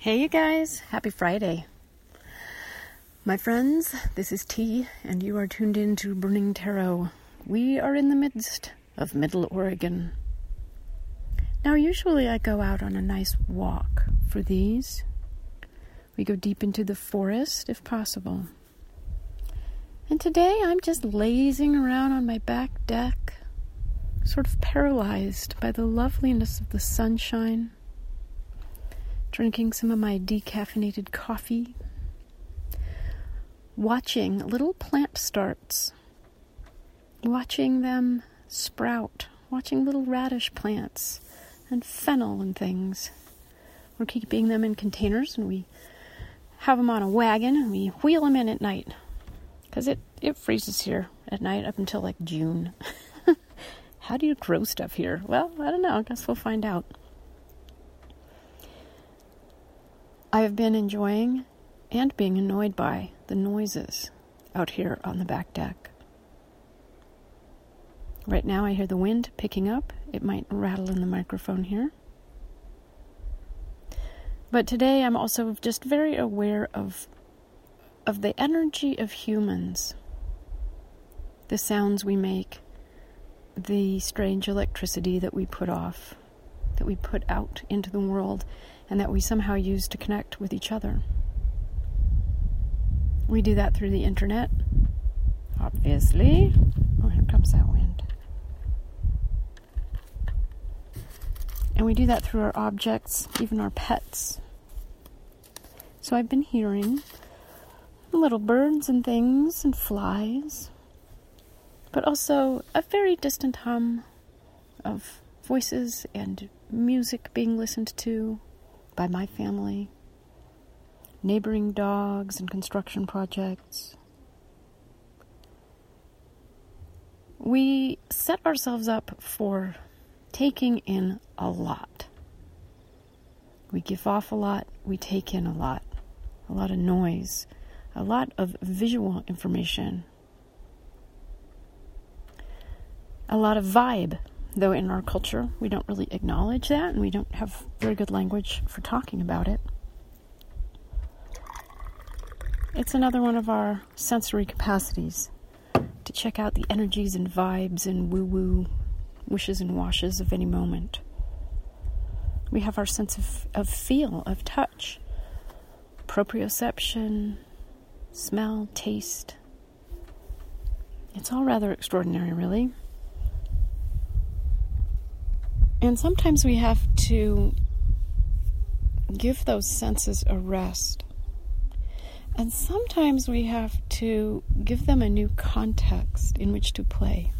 Hey, you guys. Happy Friday. My friends, this is T, and you are tuned in to Burning Tarot. We are in the midst of Middle Oregon. Now, usually I go out on a nice walk for these. We go deep into the forest if possible. And today I'm just lazing around on my back deck, sort of paralyzed by the loveliness of the sunshine drinking some of my decaffeinated coffee, watching little plant starts, watching them sprout, watching little radish plants and fennel and things. We're keeping them in containers and we have them on a wagon and we wheel them in at night because it, it freezes here at night up until like June. How do you grow stuff here? Well, I don't know. I guess we'll find out. I have been enjoying and being annoyed by the noises out here on the back deck. Right now, I hear the wind picking up. It might rattle in the microphone here. But today, I'm also just very aware of, of the energy of humans, the sounds we make, the strange electricity that we put off, that we put out into the world and that we somehow use to connect with each other. We do that through the internet, obviously. Oh, here comes that wind. And we do that through our objects, even our pets. So I've been hearing little birds and things and flies, but also a very distant hum of voices and music being listened to by my family, neighboring dogs, and construction projects. We set ourselves up for taking in a lot. We give off a lot, we take in a lot, a lot of noise, a lot of visual information, a lot of vibe though in our culture we don't really acknowledge that and we don't have very good language for talking about it. It's another one of our sensory capacities to check out the energies and vibes and woo woo wishes and washes of any moment. We have our sense of, of feel, of touch, proprioception, smell, taste. It's all rather extraordinary, really. And sometimes we have to give those senses a rest. And sometimes we have to give them a new context in which to play,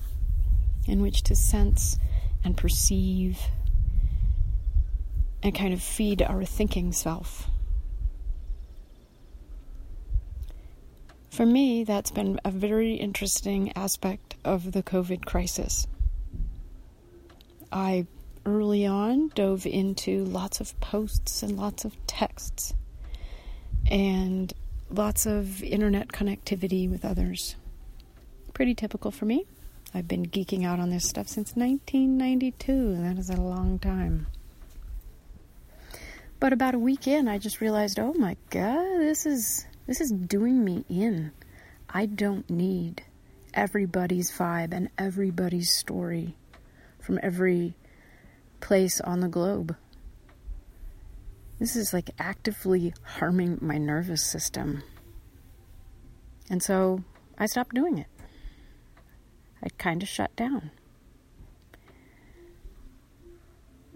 in which to sense and perceive and kind of feed our thinking self. For me, that's been a very interesting aspect of the COVID crisis. I early on dove into lots of posts and lots of texts and lots of internet connectivity with others. Pretty typical for me. I've been geeking out on this stuff since 1992, and that is a long time. But about a week in, I just realized, oh my god, this is this is doing me in. I don't need everybody's vibe and everybody's story from every place on the globe. This is like actively harming my nervous system. And so I stopped doing it. I kind of shut down.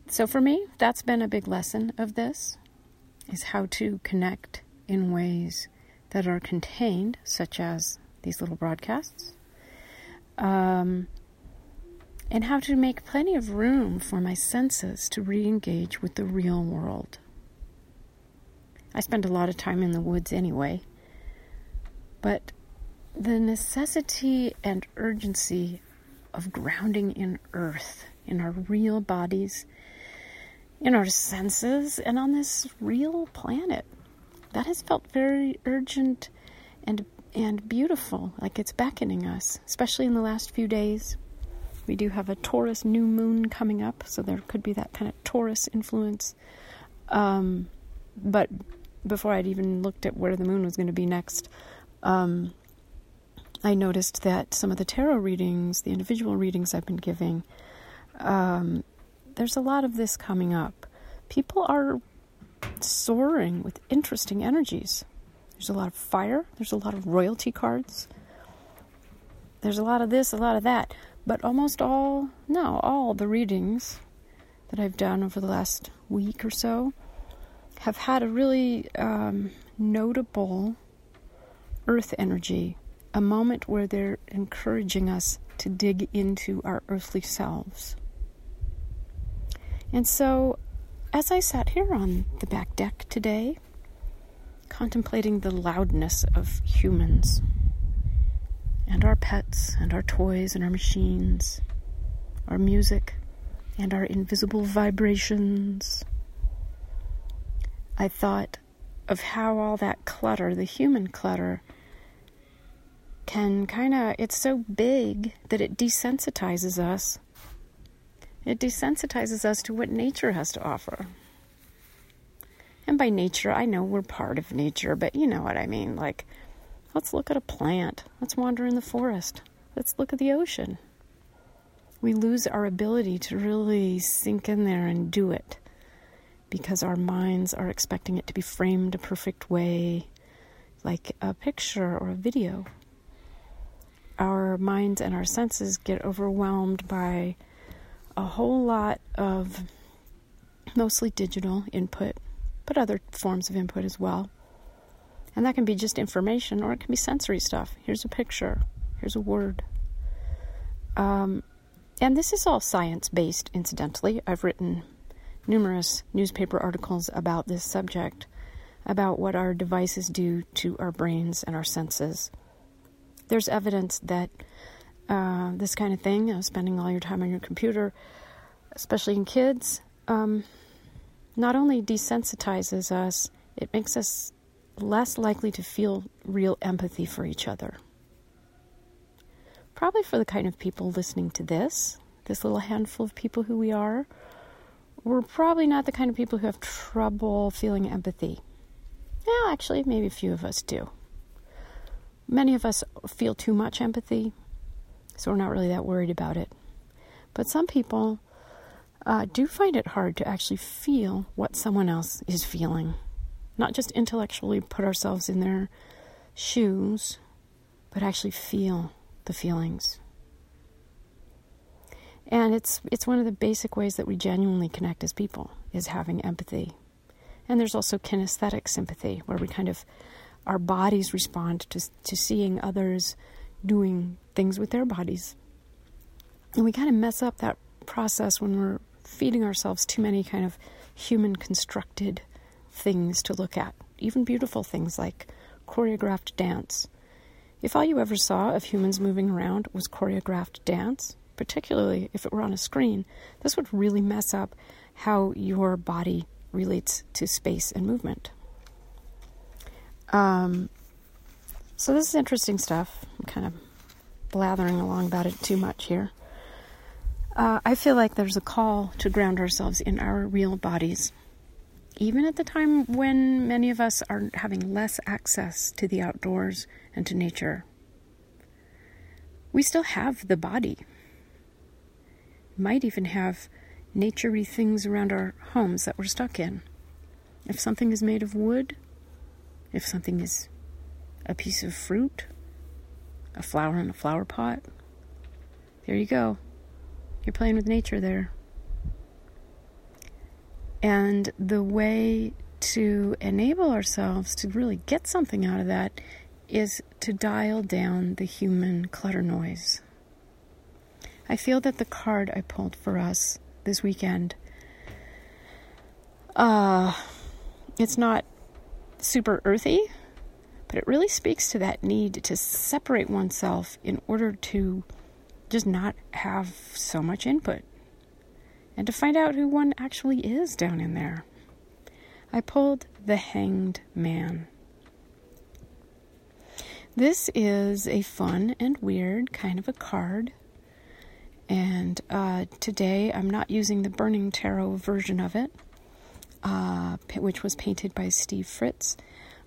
So for me, that's been a big lesson of this is how to connect in ways that are contained, such as these little broadcasts, um, and how to make plenty of room for my senses to re engage with the real world. I spend a lot of time in the woods anyway, but the necessity and urgency of grounding in earth, in our real bodies, in our senses, and on this real planet. That has felt very urgent and and beautiful, like it's beckoning us, especially in the last few days. We do have a Taurus new moon coming up, so there could be that kind of Taurus influence. Um, but before I'd even looked at where the moon was going to be next, um, I noticed that some of the tarot readings, the individual readings I've been giving, um, there's a lot of this coming up. People are soaring with interesting energies. There's a lot of fire, there's a lot of royalty cards, there's a lot of this, a lot of that. But almost all, no, all the readings that I've done over the last week or so have had a really um, notable earth energy, a moment where they're encouraging us to dig into our earthly selves. And so, as I sat here on the back deck today, contemplating the loudness of humans and our pets and our toys and our machines, our music and our invisible vibrations, I thought of how all that clutter, the human clutter, can kind of, it's so big that it desensitizes us it desensitizes us to what nature has to offer. And by nature, I know we're part of nature, but you know what I mean. Like, let's look at a plant. Let's wander in the forest. Let's look at the ocean. We lose our ability to really sink in there and do it because our minds are expecting it to be framed a perfect way, like a picture or a video. Our minds and our senses get overwhelmed by a whole lot of mostly digital input, but other forms of input as well. And that can be just information or it can be sensory stuff. Here's a picture, here's a word. Um, and this is all science based, incidentally. I've written numerous newspaper articles about this subject, about what our devices do to our brains and our senses. There's evidence that uh, this kind of thing, uh, spending all your time on your computer, especially in kids, um, not only desensitizes us, it makes us less likely to feel real empathy for each other. Probably for the kind of people listening to this, this little handful of people who we are, we're probably not the kind of people who have trouble feeling empathy. Yeah, actually, maybe a few of us do. Many of us feel too much empathy, so we're not really that worried about it. But some people uh, do find it hard to actually feel what someone else is feeling. Not just intellectually put ourselves in their shoes, but actually feel the feelings. And it's it's one of the basic ways that we genuinely connect as people is having empathy. And there's also kinesthetic sympathy, where we kind of our bodies respond to to seeing others doing things with their bodies. And we kind of mess up that process when we're feeding ourselves too many kind of human constructed things to look at, even beautiful things like choreographed dance. If all you ever saw of humans moving around was choreographed dance, particularly if it were on a screen, this would really mess up how your body relates to space and movement. Um, so this is interesting stuff. I'm kind of blathering along about it too much here. Uh, I feel like there's a call to ground ourselves in our real bodies, even at the time when many of us are having less access to the outdoors and to nature. We still have the body. Might even have naturey things around our homes that we're stuck in. If something is made of wood, if something is a piece of fruit, a flower in a flower pot. There you go. You're playing with nature there. And the way to enable ourselves to really get something out of that is to dial down the human clutter noise. I feel that the card I pulled for us this weekend, uh, it's not super earthy, but it really speaks to that need to separate oneself in order to just not have so much input and to find out who one actually is down in there. I pulled the Hanged Man. This is a fun and weird kind of a card. And uh, today I'm not using the Burning Tarot version of it. uh, which was painted by Steve Fritz.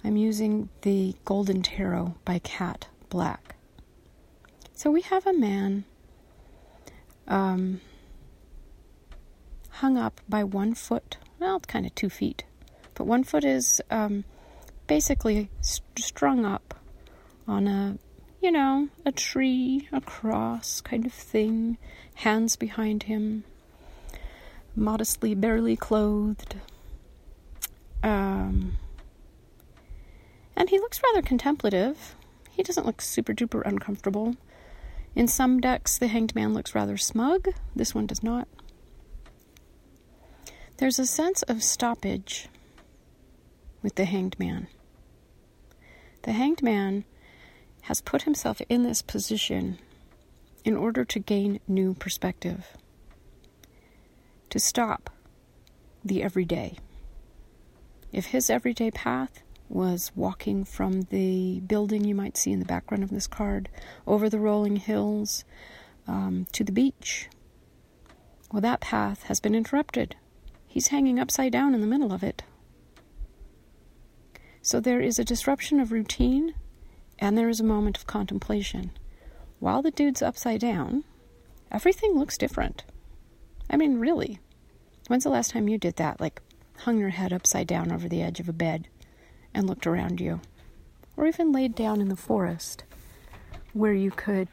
I'm using the Golden Tarot by Kat Black. So we have a man um, hung up by one foot, well, it's kind of two feet, but one foot is um, basically st- strung up on a, you know, a tree, a cross kind of thing, hands behind him, modestly, barely clothed. Um, and he looks rather contemplative. He doesn't look super duper uncomfortable. In some decks, the hanged man looks rather smug. This one does not. There's a sense of stoppage with the hanged man. The hanged man has put himself in this position in order to gain new perspective, to stop the everyday. If his everyday path was walking from the building you might see in the background of this card over the rolling hills um, to the beach, well, that path has been interrupted. He's hanging upside down in the middle of it. So there is a disruption of routine and there is a moment of contemplation. While the dude's upside down, everything looks different. I mean, really. When's the last time you did that? Like, hung your head upside down over the edge of a bed and looked around you? Or even laid down in the forest where you could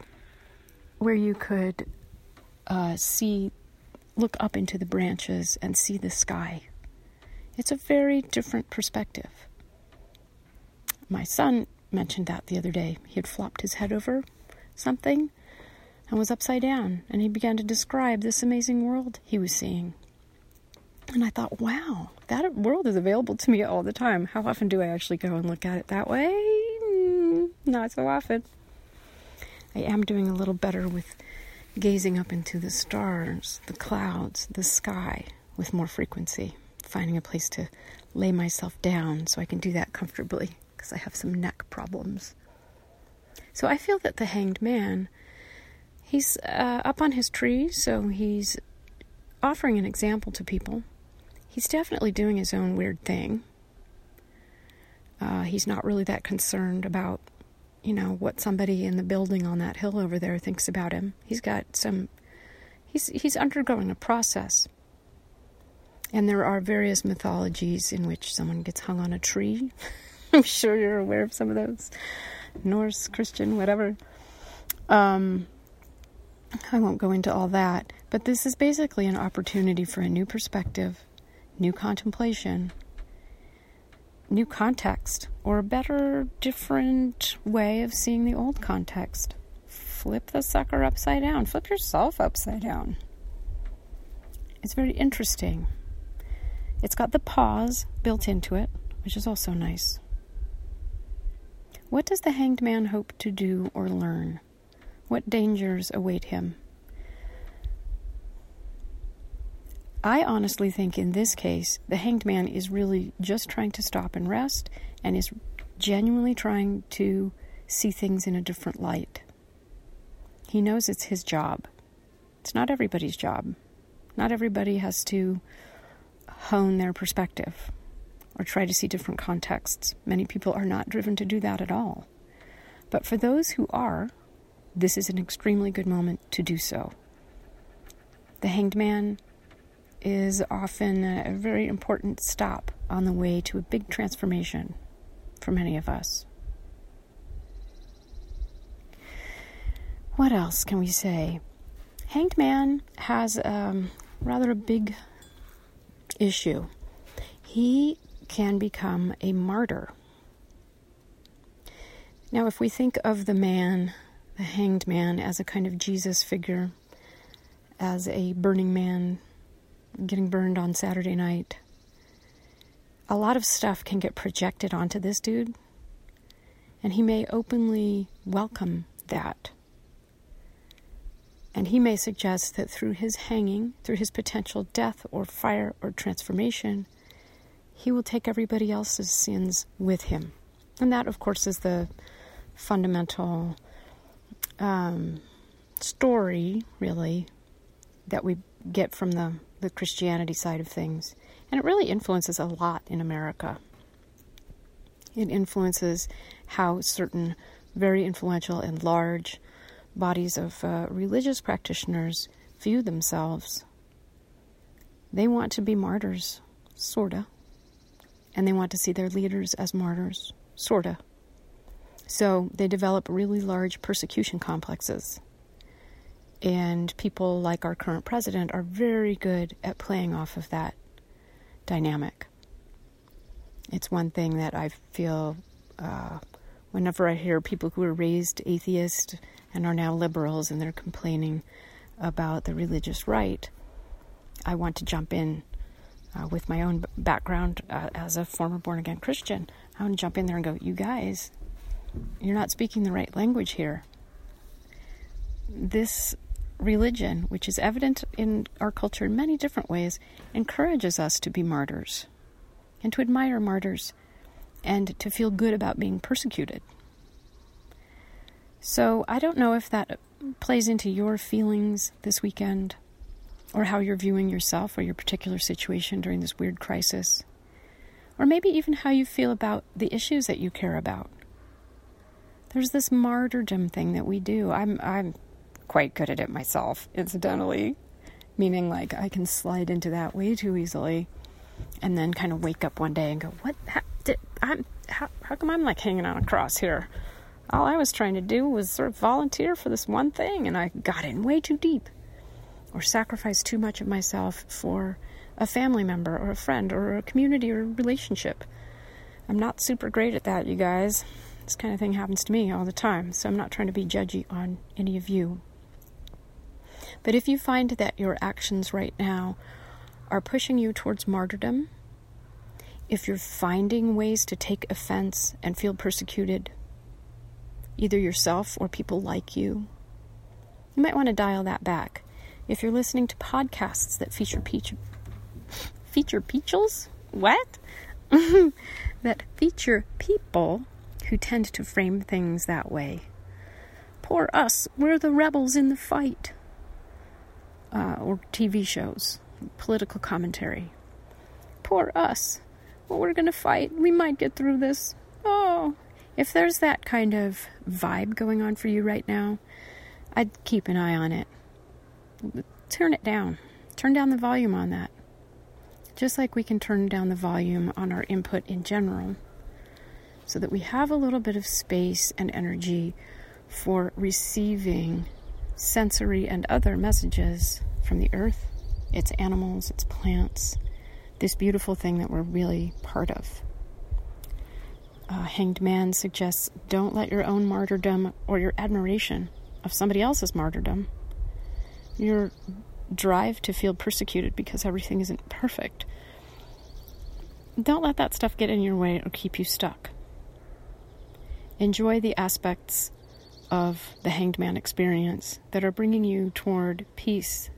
where you could uh, see look up into the branches and see the sky. It's a very different perspective. My son mentioned that the other day. He had flopped his head over something and was upside down, and he began to describe this amazing world he was seeing. And I thought, wow, that world is available to me all the time. How often do I actually go and look at it that way? Mm, not so often. I am doing a little better with gazing up into the stars, the clouds, the sky with more frequency, finding a place to lay myself down so I can do that comfortably because I have some neck problems. So I feel that the hanged man, he's uh, up on his tree, so he's offering an example to people. He's definitely doing his own weird thing. Uh, he's not really that concerned about, you know, what somebody in the building on that hill over there thinks about him. He's got some. He's he's undergoing a process. And there are various mythologies in which someone gets hung on a tree. I'm sure you're aware of some of those. Norse, Christian, whatever. Um, I won't go into all that, but this is basically an opportunity for a new perspective, new contemplation, new context, or a better, different way of seeing the old context. Flip the sucker upside down, flip yourself upside down. It's very interesting. It's got the pause built into it, which is also nice. What does the hanged man hope to do or learn? What dangers await him? I honestly think in this case, the hanged man is really just trying to stop and rest and is genuinely trying to see things in a different light. He knows it's his job. It's not everybody's job. Not everybody has to hone their perspective or try to see different contexts. Many people are not driven to do that at all. But for those who are, this is an extremely good moment to do so. The hanged man is often a very important stop on the way to a big transformation for many of us. What else can we say? Hanged Man has um, rather a big issue. He can become a martyr. Now, if we think of the man, the hanged man, as a kind of Jesus figure, as a burning man getting burned on Saturday night, a lot of stuff can get projected onto this dude, and he may openly welcome that. And he may suggest that through his hanging, through his potential death or fire or transformation, he will take everybody else's sins with him. And that, of course, is the fundamental um, story, really, that we get from the the Christianity side of things. And it really influences a lot in America. It influences how certain very influential and large bodies of uh, religious practitioners view themselves. They want to be martyrs, sorta. And they want to see their leaders as martyrs, sorta. So they develop really large persecution complexes. And people like our current president are very good at playing off of that dynamic. It's one thing that I feel uh, whenever I hear people who were raised atheist and are now liberals and they're complaining about the religious right, I want to jump in uh, with my own background uh, as a former born again Christian. I want to jump in there and go, you guys, you're not speaking the right language here. This religion, which is evident in our culture in many different ways, encourages us to be martyrs and to admire martyrs and to feel good about being persecuted. So I don't know if that plays into your feelings this weekend or how you're viewing yourself or your particular situation during this weird crisis, or maybe even how you feel about the issues that you care about. There's this martyrdom thing that we do. I'm I'm quite good at it myself, incidentally, meaning like I can slide into that way too easily and then kind of wake up one day and go, "What? How, did, I'm, how, how come I'm like hanging on a cross here?" All I was trying to do was sort of volunteer for this one thing, and I got in way too deep, or sacrificed too much of myself for a family member, or a friend, or a community, or a relationship. I'm not super great at that, you guys. This kind of thing happens to me all the time, so I'm not trying to be judgy on any of you. But if you find that your actions right now are pushing you towards martyrdom, if you're finding ways to take offense and feel persecuted, either yourself or people like you, you might want to dial that back. If you're listening to podcasts that feature peach, feature peachels, what? that feature people who tend to frame things that way. Poor us, we're the rebels in the fight. Uh, or TV shows political commentary. Poor us. Well, we're going to fight. We might get through this. Oh, if there's that kind of vibe going on for you right now, I'd keep an eye on it. Turn it down. Turn down the volume on that. Just like we can turn down the volume on our input in general, so that we have a little bit of space and energy for receiving sensory and other messages from the earth it's animals, it's plants, this beautiful thing that we're really part of. Uh, Hanged Man suggests don't let your own martyrdom or your admiration of somebody else's martyrdom, your drive to feel persecuted because everything isn't perfect, don't let that stuff get in your way or keep you stuck. Enjoy the aspects of the Hanged Man experience that are bringing you toward peace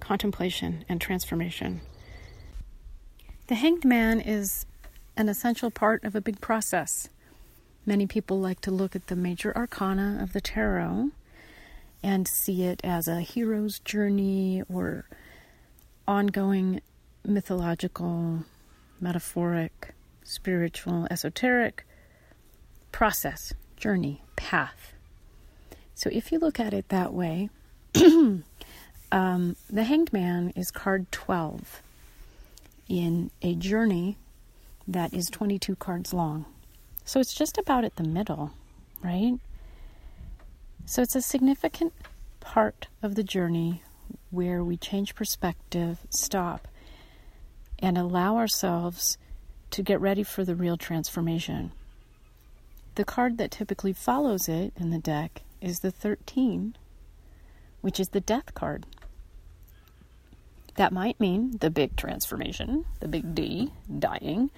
contemplation, and transformation. The hanged man is an essential part of a big process. Many people like to look at the major arcana of the tarot and see it as a hero's journey or ongoing mythological, metaphoric, spiritual, esoteric process, journey, path. So if you look at it that way, Um, the Hanged Man is card 12 in a journey that is 22 cards long. So it's just about at the middle, right? So it's a significant part of the journey where we change perspective, stop, and allow ourselves to get ready for the real transformation. The card that typically follows it in the deck is the 13, which is the death card. That might mean the big transformation, the big D, dying.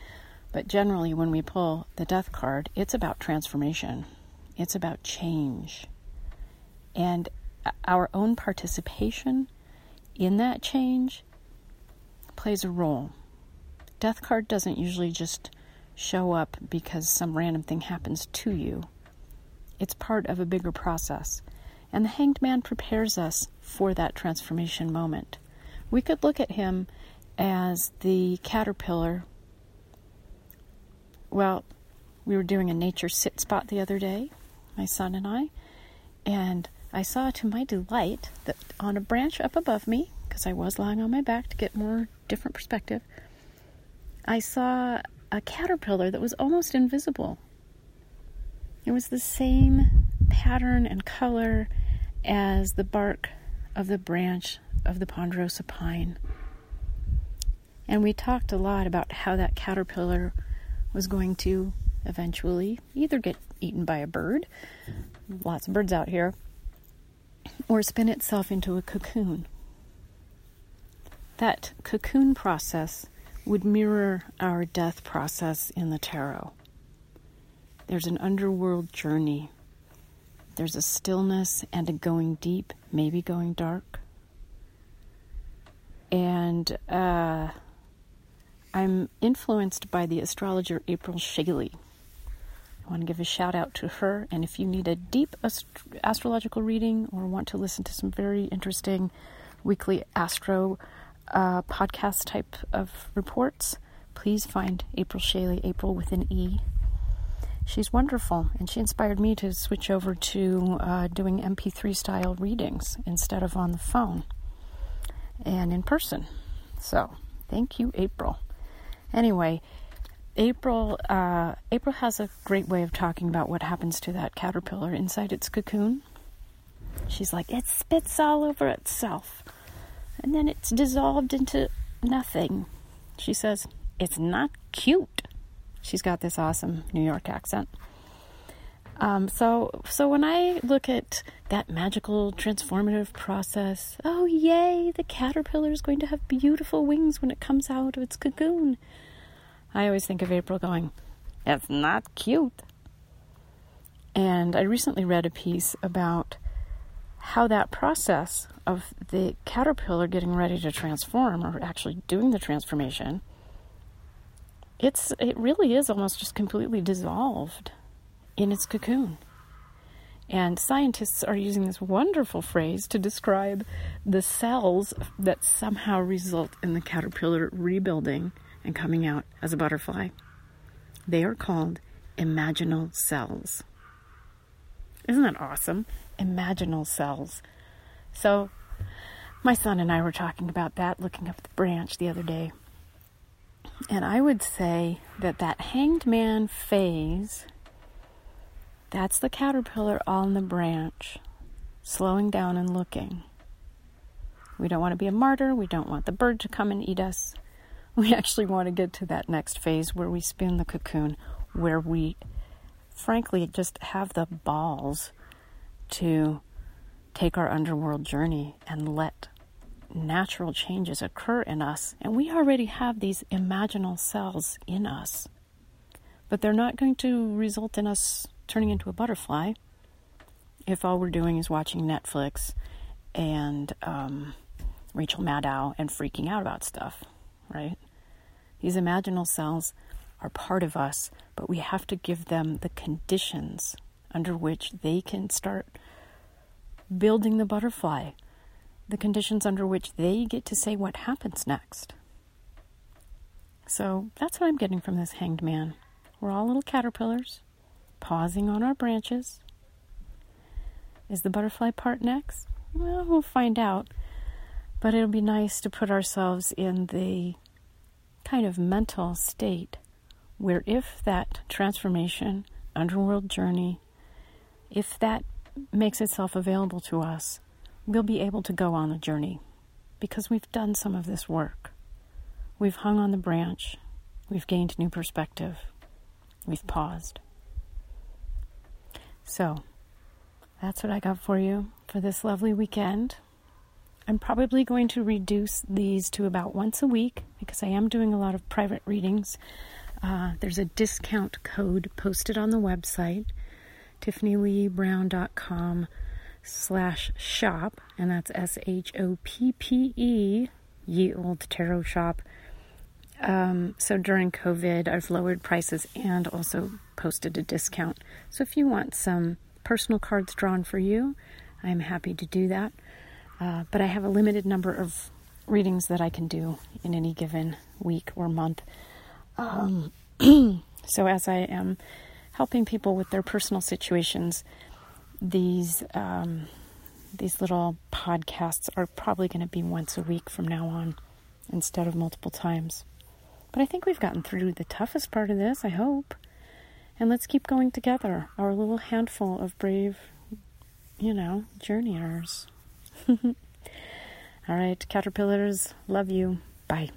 But generally, when we pull the death card, it's about transformation, it's about change. And our own participation in that change plays a role. Death card doesn't usually just show up because some random thing happens to you, it's part of a bigger process. And the hanged man prepares us for that transformation moment we could look at him as the caterpillar. Well, we were doing a nature sit spot the other day, my son and I, and I saw to my delight that on a branch up above me, because I was lying on my back to get more different perspective, I saw a caterpillar that was almost invisible. It was the same pattern and color as the bark of the branch of the ponderosa pine. And we talked a lot about how that caterpillar was going to eventually either get eaten by a bird, lots of birds out here, or spin itself into a cocoon. That cocoon process would mirror our death process in the tarot. There's an underworld journey. There's a stillness and a going deep, maybe going dark. And uh, I'm influenced by the astrologer April Shaley. I want to give a shout out to her. And if you need a deep ast- astrological reading or want to listen to some very interesting weekly astro uh, podcast type of reports, please find April Shaley, April with an E. She's wonderful, and she inspired me to switch over to uh, doing MP3 style readings instead of on the phone and in person. So, thank you, April. Anyway, April uh, April has a great way of talking about what happens to that caterpillar inside its cocoon. She's like, it spits all over itself, and then it's dissolved into nothing. She says, it's not cute. She's got this awesome New York accent. Um, so, so when I look at that magical transformative process, oh yay, the caterpillar is going to have beautiful wings when it comes out of its cocoon. I always think of April going, It's not cute. And I recently read a piece about how that process of the caterpillar getting ready to transform or actually doing the transformation it's it really is almost just completely dissolved in its cocoon. And scientists are using this wonderful phrase to describe the cells that somehow result in the caterpillar rebuilding and coming out as a butterfly. They are called imaginal cells. Isn't that awesome? Imaginal cells. So, my son and I were talking about that looking up the branch the other day. And I would say that that hanged man phase, that's the caterpillar on the branch, slowing down and looking. We don't want to be a martyr. We don't want the bird to come and eat us. We actually want to get to that next phase where we spin the cocoon, where we, frankly, just have the balls to take our underworld journey and let natural changes occur in us. And we already have these imaginal cells in us. But they're not going to result in us turning into a butterfly if all we're doing is watching Netflix and um, Rachel Maddow and freaking out about stuff right? These imaginal cells are part of us, but we have to give them the conditions under which they can start building the butterfly, the conditions under which they get to say what happens next. So that's what I'm getting from this hanged man. We're all little caterpillars, pausing on our branches. Is the butterfly part next? Well, we'll find out. But it'll be nice to put ourselves in the kind of mental state where if that transformation, underworld journey, if that makes itself available to us, we'll be able to go on the journey because we've done some of this work. We've hung on the branch, we've gained new perspective, we've paused. So, that's what I got for you for this lovely weekend. I'm probably going to reduce these to about once a week because I am doing a lot of private readings. Uh, there's a discount code posted on the website, tiffanyleebrown.com slash shop, and that's S H O P P E, Ye Old Tarot Shop. Um, so during COVID, I've lowered prices and also posted a discount. So if you want some personal cards drawn for you, I'm happy to do that. Uh, but I have a limited number of readings that I can do in any given week or month. Um, so, as I am helping people with their personal situations, these um, these little podcasts are probably going to be once a week from now on instead of multiple times. But I think we've gotten through the toughest part of this, I hope. And let's keep going together, our little handful of brave, you know, journeyers. All right, caterpillars, love you. Bye.